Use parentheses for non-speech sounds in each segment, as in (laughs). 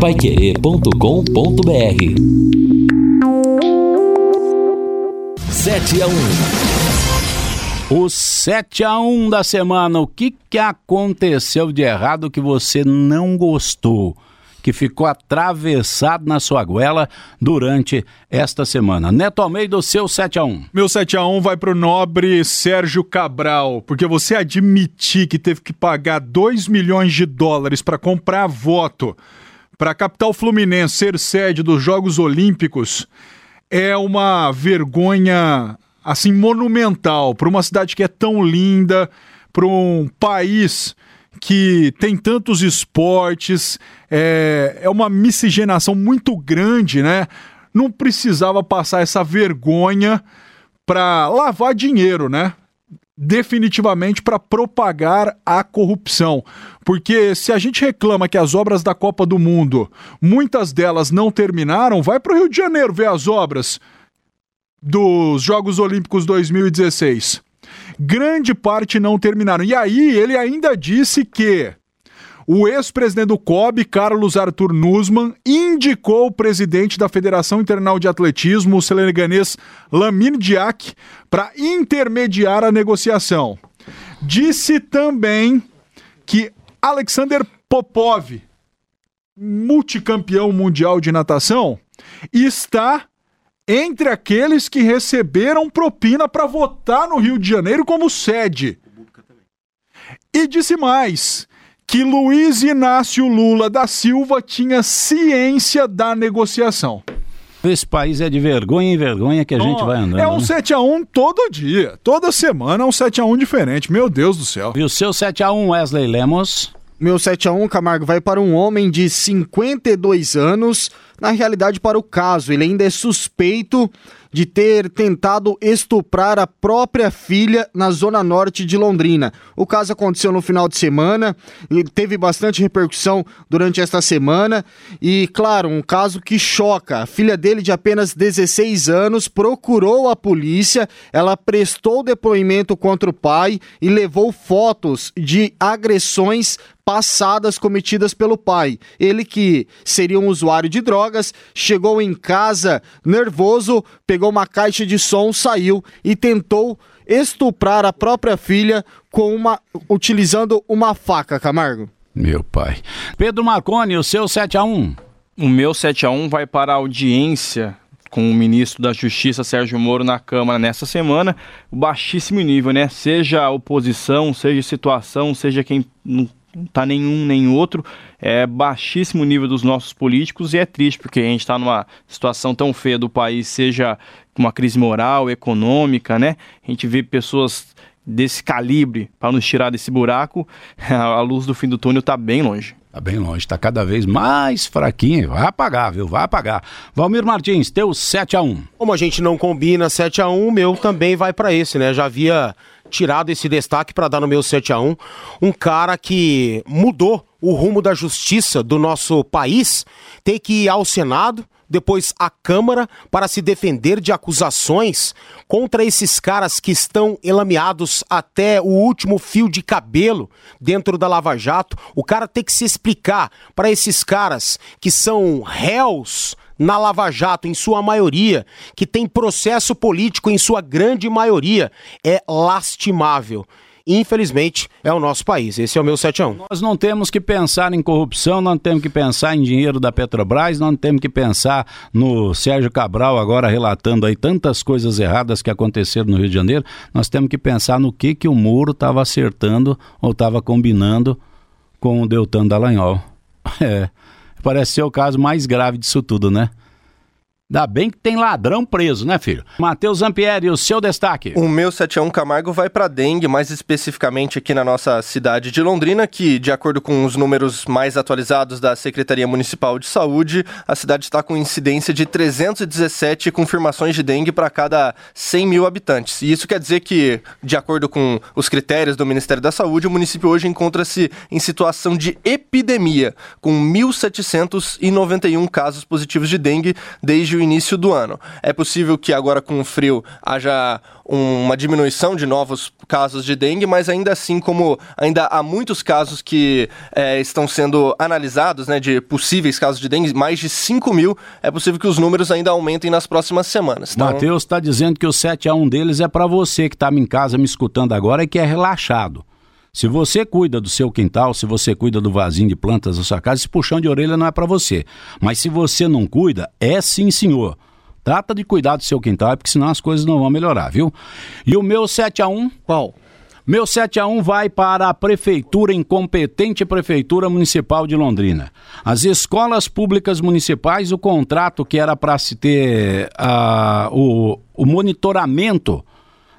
Paiquerê.com.br 7 a 1 O 7 a 1 da semana, o que, que aconteceu de errado que você não gostou? Que ficou atravessado na sua goela durante esta semana. Neto Almeida, o seu 7 a 1 Meu 7 a 1 vai pro nobre Sérgio Cabral, porque você admitir que teve que pagar 2 milhões de dólares para comprar voto para a capital fluminense ser sede dos Jogos Olímpicos é uma vergonha assim monumental para uma cidade que é tão linda, para um país que tem tantos esportes, é, é uma miscigenação muito grande, né? Não precisava passar essa vergonha para lavar dinheiro, né? Definitivamente para propagar a corrupção. Porque se a gente reclama que as obras da Copa do Mundo, muitas delas não terminaram, vai para o Rio de Janeiro ver as obras dos Jogos Olímpicos 2016. Grande parte não terminaram. E aí ele ainda disse que o ex-presidente do COB, Carlos Arthur Nussmann, indicou o presidente da Federação Internacional de Atletismo, o seneganês Lamine Diak, para intermediar a negociação. Disse também que Alexander Popov, multicampeão mundial de natação, está entre aqueles que receberam propina para votar no Rio de Janeiro como sede. E disse mais que Luiz Inácio Lula da Silva tinha ciência da negociação. Esse país é de vergonha em vergonha que a gente vai andando. É um né? 7x1 todo dia. Toda semana é um 7x1 diferente. Meu Deus do céu. E o seu 7x1, Wesley Lemos? Meu 7x1, Camargo, vai para um homem de 52 anos. Na realidade, para o caso, ele ainda é suspeito de ter tentado estuprar a própria filha na zona norte de Londrina. O caso aconteceu no final de semana e teve bastante repercussão durante esta semana. E, claro, um caso que choca. A filha dele, de apenas 16 anos, procurou a polícia, ela prestou depoimento contra o pai e levou fotos de agressões passadas cometidas pelo pai. Ele que seria um usuário de drogas, chegou em casa nervoso, pegou uma caixa de som, saiu e tentou estuprar a própria filha com uma utilizando uma faca, Camargo. Meu pai. Pedro Marconi, o seu 7 a 1. O meu 7 a 1 vai para a audiência com o ministro da Justiça Sérgio Moro na Câmara nessa semana, o baixíssimo nível, né? Seja a oposição, seja a situação, seja quem não tá nenhum nem outro, é baixíssimo nível dos nossos políticos e é triste porque a gente está numa situação tão feia do país, seja uma crise moral, econômica, né? A gente vê pessoas desse calibre para nos tirar desse buraco, (laughs) a luz do fim do túnel está bem longe. Tá bem longe, está cada vez mais fraquinho. Vai apagar, viu? Vai apagar. Valmir Martins, teu 7 a 1 Como a gente não combina 7 a 1 o meu também vai para esse, né? Já havia tirado esse destaque para dar no meu 7 a 1 Um cara que mudou o rumo da justiça do nosso país, ter que ir ao Senado, depois à Câmara para se defender de acusações contra esses caras que estão elameados até o último fio de cabelo dentro da Lava Jato. O cara tem que se explicar para esses caras que são réus na Lava Jato, em sua maioria, que tem processo político em sua grande maioria, é lastimável infelizmente, é o nosso país. Esse é o meu 7 a 1. Nós não temos que pensar em corrupção, não temos que pensar em dinheiro da Petrobras, não temos que pensar no Sérgio Cabral agora relatando aí tantas coisas erradas que aconteceram no Rio de Janeiro. Nós temos que pensar no que que o Muro estava acertando ou estava combinando com o Deltan Dallagnol. (laughs) É, parece ser o caso mais grave disso tudo, né? Ainda bem que tem ladrão preso, né, filho? Matheus Zampieri, o seu destaque. O meu 71 Camargo vai para dengue, mais especificamente aqui na nossa cidade de Londrina, que, de acordo com os números mais atualizados da Secretaria Municipal de Saúde, a cidade está com incidência de 317 confirmações de dengue para cada 100 mil habitantes. E isso quer dizer que, de acordo com os critérios do Ministério da Saúde, o município hoje encontra-se em situação de epidemia, com 1.791 casos positivos de dengue desde o início do ano. É possível que agora com o frio haja uma diminuição de novos casos de dengue, mas ainda assim, como ainda há muitos casos que é, estão sendo analisados, né, de possíveis casos de dengue, mais de 5 mil, é possível que os números ainda aumentem nas próximas semanas. Então... Matheus está dizendo que o 7 a 1 deles é para você que está em casa me escutando agora e que é relaxado. Se você cuida do seu quintal, se você cuida do vasinho de plantas da sua casa, esse puxão de orelha não é para você. Mas se você não cuida, é sim, senhor. Trata de cuidar do seu quintal, porque senão as coisas não vão melhorar, viu? E o meu 7 a 1 Qual? Meu 7 a 1 vai para a prefeitura, incompetente prefeitura municipal de Londrina. As escolas públicas municipais, o contrato que era para se ter uh, o, o monitoramento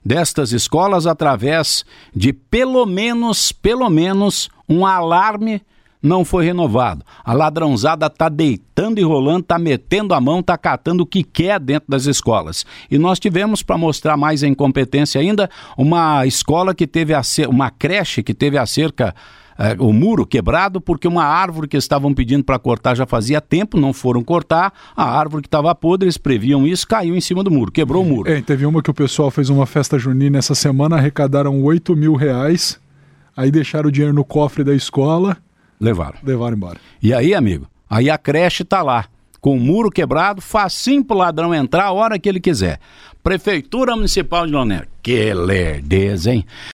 destas escolas através de pelo menos, pelo menos um alarme não foi renovado. A ladrãozada tá deitando e rolando, tá metendo a mão, tá catando o que quer dentro das escolas. E nós tivemos, para mostrar mais a incompetência ainda, uma escola que teve a uma creche que teve a cerca é, o muro quebrado porque uma árvore que estavam pedindo para cortar já fazia tempo, não foram cortar, a árvore que estava podre, eles previam isso, caiu em cima do muro, quebrou o muro. É, teve uma que o pessoal fez uma festa junina essa semana, arrecadaram 8 mil reais, aí deixaram o dinheiro no cofre da escola Levaram. Levaram embora. E aí, amigo? Aí a creche tá lá, com o muro quebrado, facinho pro ladrão entrar a hora que ele quiser. Prefeitura Municipal de Londrina. Que lerdeza, hein?